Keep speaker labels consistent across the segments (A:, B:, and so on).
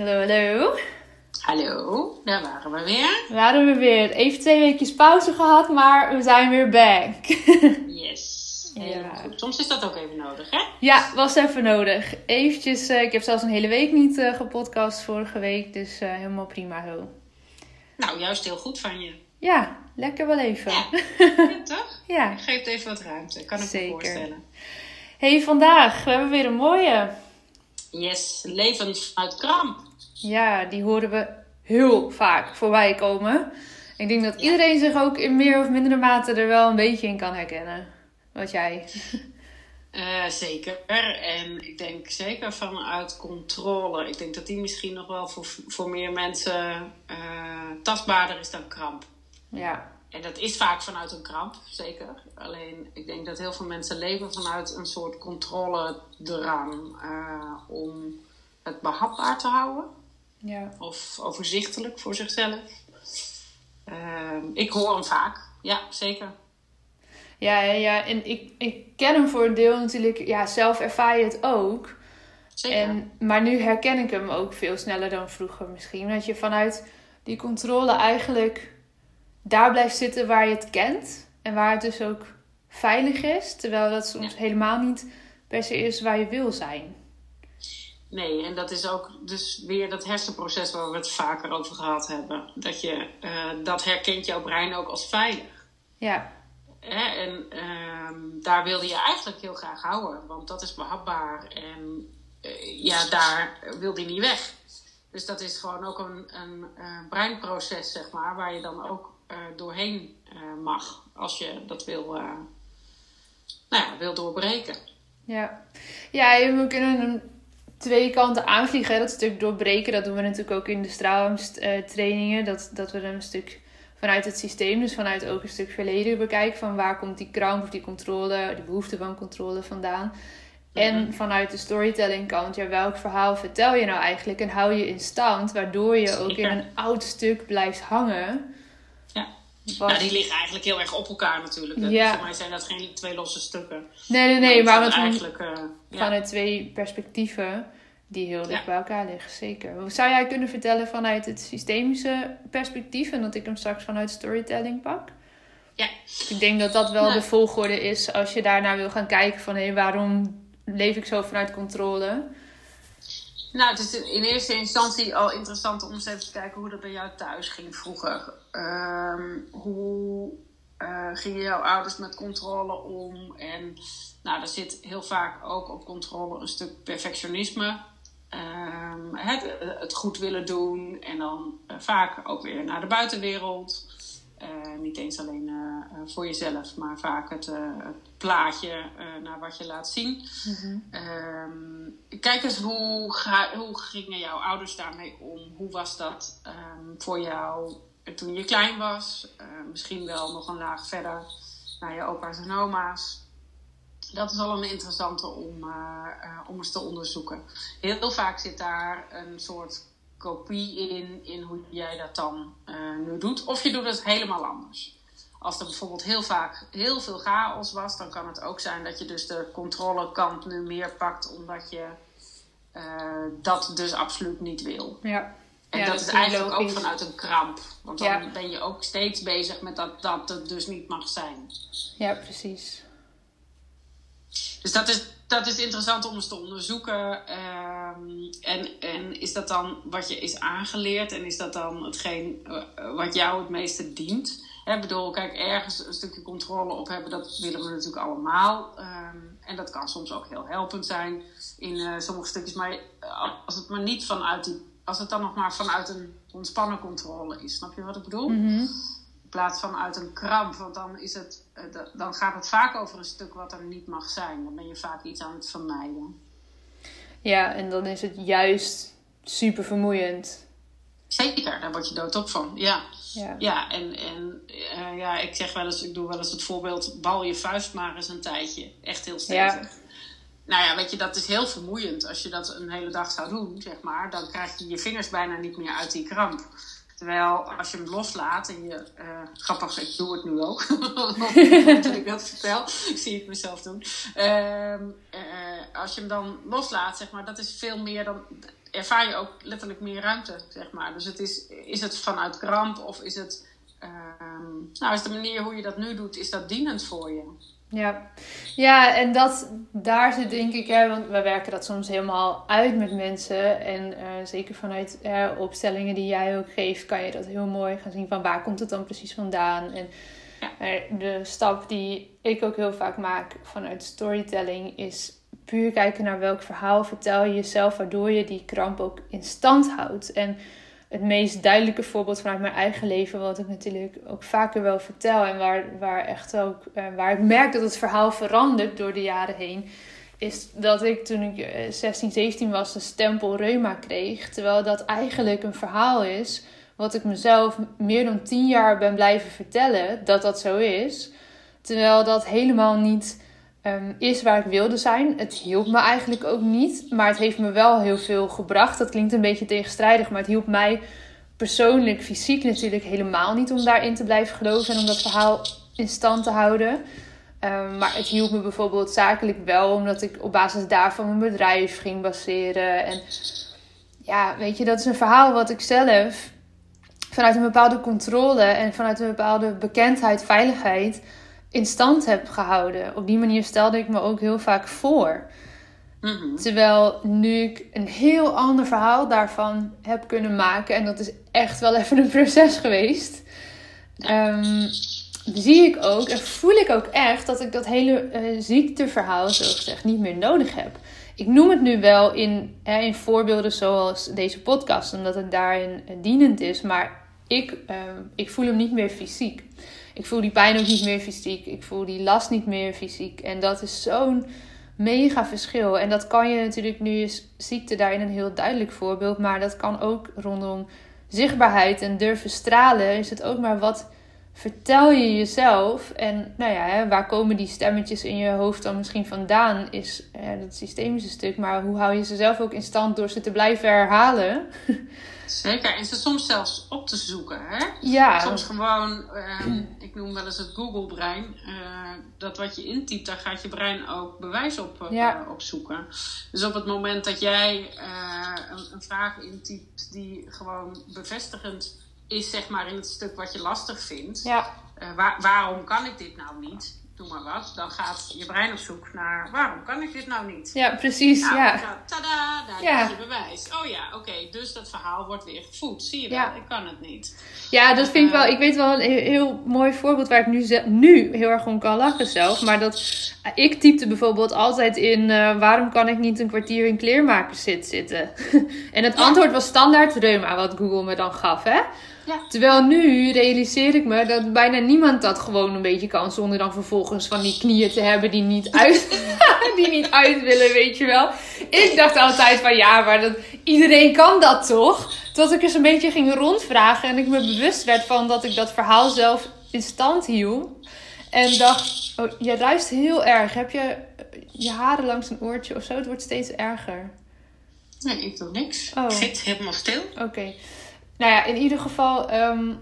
A: Hallo, hallo.
B: Hallo, daar waren we weer.
A: We hadden we weer even twee weekjes pauze gehad, maar we zijn weer back.
B: Yes.
A: Ja.
B: Helemaal goed. Soms is dat ook even nodig, hè?
A: ja, was even nodig. Eventjes, eh, ik heb zelfs een hele week niet eh, gepodcast vorige week, dus eh, helemaal prima zo.
B: Nou, juist heel goed van je.
A: Ja, lekker wel even.
B: Ja.
A: Ja.
B: Ja, toch?
A: ja.
B: Geeft even wat ruimte, kan ik
A: Zeker.
B: me voorstellen.
A: Hey, vandaag, we hebben weer een mooie.
B: Yes, leven vanuit kramp.
A: Ja, die horen we heel vaak voorbij komen. Ik denk dat
B: Ja.
A: iedereen zich ook in meer of mindere mate er wel een beetje in kan herkennen. Wat jij.
B: Eh, zeker. En ik denk zeker vanuit controle. Ik denk dat die misschien nog wel voor, voor meer mensen eh, tastbaarder is dan kramp.
A: Ja,
B: En dat is vaak vanuit een kramp, zeker. Alleen ik denk dat heel veel mensen leven vanuit een soort controledrang eh om het behapbaar te houden
A: ja.
B: of overzichtelijk voor zichzelf. Ehm, ik hoor hem vaak, ja, zeker.
A: Ja, ja, ja. En ik, ik ken hem voor een deel natuurlijk. Ja, zelf ervaar je het ook.
B: zeker.
A: En, maar nu herken ik hem ook veel sneller dan vroeger misschien. Dat je vanuit die controle eigenlijk daar blijft zitten waar je het kent. En waar het dus ook veilig is. Terwijl dat soms
B: Ja.
A: helemaal niet per se is waar je wil zijn.
B: Nee, en dat is ook dus weer dat hersenproces waar we het vaker over gehad hebben. Dat je, eh, dat herkent jouw brein ook als veilig.
A: Ja,
B: Hè? En ehm, daar wilde je eigenlijk heel graag houden, want dat is behapbaar. En eh, ja, daar wil die niet weg. Dus dat is gewoon ook een, een eh, breinproces, zeg maar, waar je dan ook doorheen mag. Als je dat wil, nou ja, wil doorbreken.
A: ja. Ja, we kunnen twee kanten aanvliegen. hè. Dat stuk doorbreken, dat doen we natuurlijk ook in de straalangsttrainingen. Dat, dat we een stuk vanuit het systeem, dus vanuit ook een stuk verleden bekijken. Van waar komt die kramp of die controle, die behoefte van controle vandaan. En vanuit de storytelling kant, ja, welk verhaal vertel je nou eigenlijk? En hou je in stand, waardoor je ook in een oud stuk blijft hangen.
B: Ja.
A: Wat-
B: Nou, die liggen eigenlijk heel erg op elkaar natuurlijk.
A: Ja.
B: Voor mij zijn dat geen twee losse stukken.
A: Nee, nee, nee, maar
B: eigenlijk... ja.
A: vanuit twee perspectieven die heel dicht
B: Ja.
A: bij elkaar liggen, zeker. Zou jij kunnen vertellen vanuit het systemische perspectief en dat ik hem straks vanuit storytelling pak?
B: Ja.
A: Ik denk dat dat wel
B: Nou.
A: de volgorde is als je daarnaar wil gaan kijken van hé, waarom leef ik zo vanuit controle?
B: Nou, het is in eerste instantie al interessant om eens even te kijken hoe dat bij jou thuis ging vroeger. Ehm, hoe eh, gingen jouw ouders met controle om? En nou, er zit heel vaak ook op controle een stuk perfectionisme. Ehm, het, het goed willen doen en dan eh, vaak ook weer naar de buitenwereld. Eh, niet eens alleen voor jezelf, maar vaak het, eh, het plaatje eh, naar wat je laat zien. Ehm, kijk eens, hoe, ga, hoe gingen jouw ouders daarmee om? Hoe was dat ehm, voor jou toen je klein was? Eh, misschien wel nog een laag verder naar je opa's en oma's. Dat is al een interessante om, eh, eh, om eens te onderzoeken. Heel vaak zit daar een soort kopie in, in hoe jij dat dan eh, nu doet. Of je doet het helemaal anders. Als er bijvoorbeeld heel vaak heel veel chaos was, dan kan het ook zijn dat je dus de controlekant nu meer pakt, omdat je eh, dat dus absoluut niet wil.
A: Ja.
B: En
A: Ja,
B: dat,
A: dat
B: is eigenlijk ook vanuit een kramp. Want dan
A: Ja.
B: ben je ook steeds bezig met dat, dat het dus niet mag zijn.
A: Ja, precies.
B: Dus dat is, dat is interessant om eens te onderzoeken. Ehm, en, en is dat dan wat je is aangeleerd? En is dat dan hetgeen eh, wat jou het meeste dient? Ik bedoel, kijk, ergens een stukje controle op hebben, dat willen we natuurlijk allemaal. Ehm, en dat kan soms ook heel helpend zijn in eh, sommige stukjes. Maar eh, als het maar niet vanuit die, als het dan nog maar vanuit een ontspannen controle is, snap je wat ik bedoel?
A: Mhm.
B: In plaats van uit een kramp, want dan, is het, eh, da- dan gaat het vaak over een stuk wat er niet mag zijn. Dan ben je vaak iets aan het vermijden.
A: Ja, en dan is het juist super vermoeiend.
B: Zeker, daar word je doodop van. Ja,
A: Ja.
B: ja en, en eh, ja, ik zeg wel eens, ik doe wel eens het voorbeeld, bal je vuist maar eens een tijdje. Echt heel stevig. Nou ja, weet je, dat is heel vermoeiend. Als je dat een hele dag zou doen, zeg maar, dan krijg je je vingers bijna niet meer uit die kramp. Terwijl als je hem loslaat en je, eh, grappig, ik doe het nu ook. Toen ik dat vertel, ik zie het mezelf doen. Ehm, eh, als je hem dan loslaat, zeg maar, dat is veel meer dan. Ervaar je ook letterlijk meer ruimte, zeg maar. Dus het is, is het vanuit kramp of is het, ehm, nou, is de manier hoe je dat nu doet, is dat dienend voor je?
A: Ja, ja en dat, daar zit denk ik, hè, want we werken dat soms helemaal uit met mensen. En uh, zeker vanuit uh, opstellingen die jij ook geeft, kan je dat heel mooi gaan zien van waar komt het dan precies vandaan. En ja. de stap die ik ook heel vaak maak vanuit storytelling is puur kijken naar welk verhaal vertel je jezelf, waardoor je die kramp ook in stand houdt. En het meest duidelijke voorbeeld vanuit mijn eigen leven, wat ik natuurlijk ook vaker wel vertel en waar, waar echt ook, uh, waar ik merk dat het verhaal verandert door de jaren heen, is dat ik toen ik 16, eh, 17 was de stempel reuma kreeg. Terwijl dat eigenlijk een verhaal is wat ik mezelf meer dan 10 jaar ben blijven vertellen dat dat zo is. Terwijl dat helemaal niet is waar ik wilde zijn. Het hielp me eigenlijk ook niet, maar het heeft me wel heel veel gebracht. Dat klinkt een beetje tegenstrijdig, maar het hielp mij persoonlijk, fysiek natuurlijk helemaal niet om daarin te blijven geloven en om dat verhaal in stand te houden. Um, maar het hielp me bijvoorbeeld zakelijk wel, omdat ik op basis daarvan mijn bedrijf ging baseren. En ja, weet je, dat is een verhaal wat ik zelf vanuit een bepaalde controle en vanuit een bepaalde bekendheid, veiligheid in stand heb gehouden. Op die manier stelde ik me ook heel vaak voor. Mhm. Terwijl nu ik een heel ander verhaal daarvan heb kunnen maken, en dat is echt wel even een proces geweest, um, zie ik ook en voel ik ook echt dat ik dat hele uh, ziekteverhaal, zo gezegd, niet meer nodig heb. Ik noem het nu wel in, hè, in voorbeelden zoals deze podcast, omdat het daarin dienend is, maar ik, ehm, ik voel hem niet meer fysiek. Ik voel die pijn ook niet meer fysiek. Ik voel die last niet meer fysiek. En dat is zo'n mega verschil. En dat kan je natuurlijk, nu is ziekte daarin een heel duidelijk voorbeeld. Maar dat kan ook rondom zichtbaarheid en durven stralen. Is het ook maar wat vertel je jezelf? En nou ja, hè, waar komen die stemmetjes in je hoofd dan misschien vandaan? Is hè, dat systemische stuk. Maar hoe hou je ze zelf ook in stand door ze te blijven herhalen?
B: Zeker, en ze soms zelfs op te zoeken. Hè?
A: Ja.
B: Soms gewoon, ehm, ik noem wel eens het Google-brein. Uh, dat wat je intypt, daar gaat je brein ook bewijs op, uh, ja. op zoeken. Dus op het moment dat jij een, een, vraag intypt die gewoon bevestigend is, zeg maar, in het stuk wat je lastig vindt. Ja. Waar, waarom kan ik dit nou niet? doe maar wat, dan gaat je brein op zoek naar waarom kan ik dit nou niet?
A: Ja, precies.
B: Nou,
A: ja.
B: Dan, tada, daar ja. je bewijs. Oh ja, oké, dus dat verhaal wordt weer gevoed. Zie je wel, ik kan het niet.
A: Ja, dat vind ik wel, ik weet wel een heel, mooi voorbeeld waar ik nu, nu heel erg om kan lachen zelf. Maar dat ik typte bijvoorbeeld altijd in uh, waarom kan ik niet een kwartier in kleermakers zitten? en het antwoord was standaard reuma, wat Google me dan gaf, hè? Terwijl nu realiseer ik me dat bijna niemand dat gewoon een beetje kan. Zonder dan vervolgens van die knieën te hebben die niet uit, die niet uit willen, weet je wel. Ik dacht altijd van ja, maar dat, iedereen kan dat toch? Tot ik eens een beetje ging rondvragen en ik me bewust werd van dat ik dat verhaal zelf in stand hield. En dacht, oh, je ruist heel erg. Heb je je haren langs een oortje of zo? Het wordt steeds erger.
B: Nee, ik doe niks. Oh. Ik zit helemaal stil.
A: Oké. Nou ja, in ieder geval, um,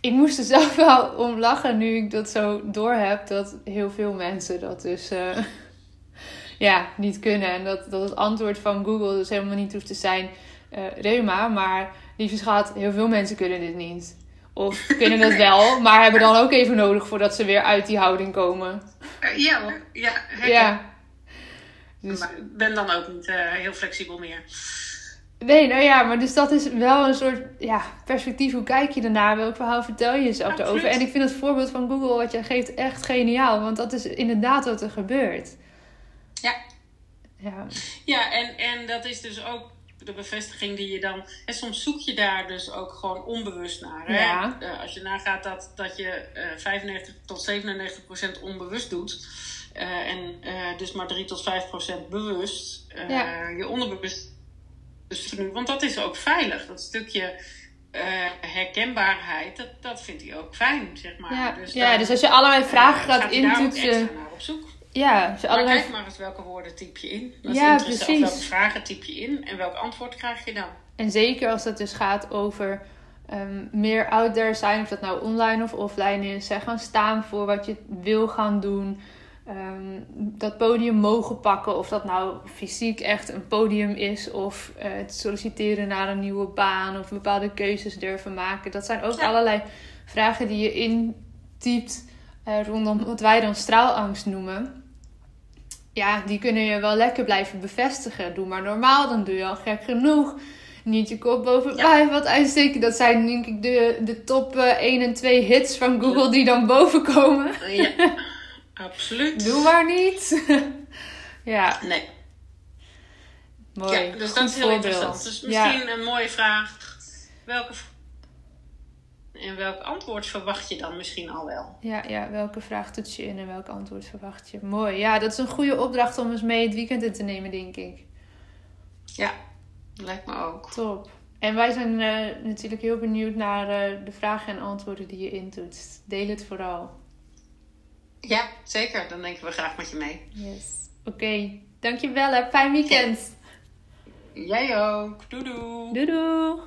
A: ik moest er zelf wel om lachen nu ik dat zo door heb. Dat heel veel mensen dat dus uh, ja, niet kunnen. En dat, dat het antwoord van Google dus helemaal niet hoeft te zijn uh, reuma. Maar lieve schat, heel veel mensen kunnen dit niet. Of kunnen het wel, maar hebben dan ook even nodig voordat ze weer uit die houding komen.
B: Uh, ja ja. Ja. Dus... Maar ben dan ook niet heel flexibel meer.
A: Nee, nou ja, maar dus dat is wel een soort ja, perspectief. Hoe kijk je ernaar? Welk verhaal vertel je jezelf erover? En ik vind het voorbeeld van Google wat jij geeft echt geniaal. Want dat is inderdaad wat er gebeurt.
B: Ja. Ja, ja en, en dat is dus ook de bevestiging die je dan... En soms zoek je daar dus ook gewoon onbewust naar. Hè? Ja. Uh, als je nagaat dat, dat je uh, eh, 95 tot 97 procent onbewust doet... Uh, en dus maar 3 tot 5 procent bewust... Ja. je onderbewust dus want dat is ook veilig. Dat stukje uh, herkenbaarheid, dat, dat vindt hij ook fijn, zeg maar.
A: Ja, dus, ja, dus als je allerlei vragen uh, gaat intoetsen.
B: op zoek.
A: Ja, je
B: maar allerlei... kijk maar eens welke woorden typ je in. Dat ja, precies. Of welke vragen typ je in en welk antwoord krijg je dan?
A: En zeker als het dus gaat over um, meer out there zijn, of dat nou online of offline is. Zeg gaan staan voor wat je wil gaan doen. Ehm, dat podium mogen pakken. Of dat nou fysiek echt een podium is. Of eh, het solliciteren naar een nieuwe baan. Of bepaalde keuzes durven maken. Dat zijn ook
B: Ja.
A: allerlei vragen die je intypt eh, rondom wat wij dan straalangst noemen. Ja, die kunnen je wel lekker blijven bevestigen. Doe maar normaal, dan doe je al gek genoeg. Niet je kop boven
B: Ja.
A: wat uitsteken. Dat zijn denk ik de, de top eh, 1 en 2 hits van Google die dan boven komen.
B: Ja, absoluut.
A: Doe maar niet. ja,
B: Nee.
A: mooi.
B: Ja, dus
A: Goed
B: dat is heel
A: voorbeeld.
B: interessant. Dus
A: Ja.
B: misschien een mooie vraag. Welke en welk antwoord verwacht je dan misschien al wel?
A: Ja, ja, welke vraag toets je in en welk antwoord verwacht je? Mooi. Ja, dat is een goede opdracht om eens mee het weekend in te nemen, denk ik.
B: Ja, lijkt me ook.
A: Top. En wij zijn eh, natuurlijk heel benieuwd naar eh, de vragen en antwoorden die je intoetst. Deel het vooral.
B: Ja, zeker. Dan denken we graag met je mee.
A: Yes. Oké, dankjewel hè. Fijn weekend.
B: Jij ook. Doei doei.
A: Doei doei.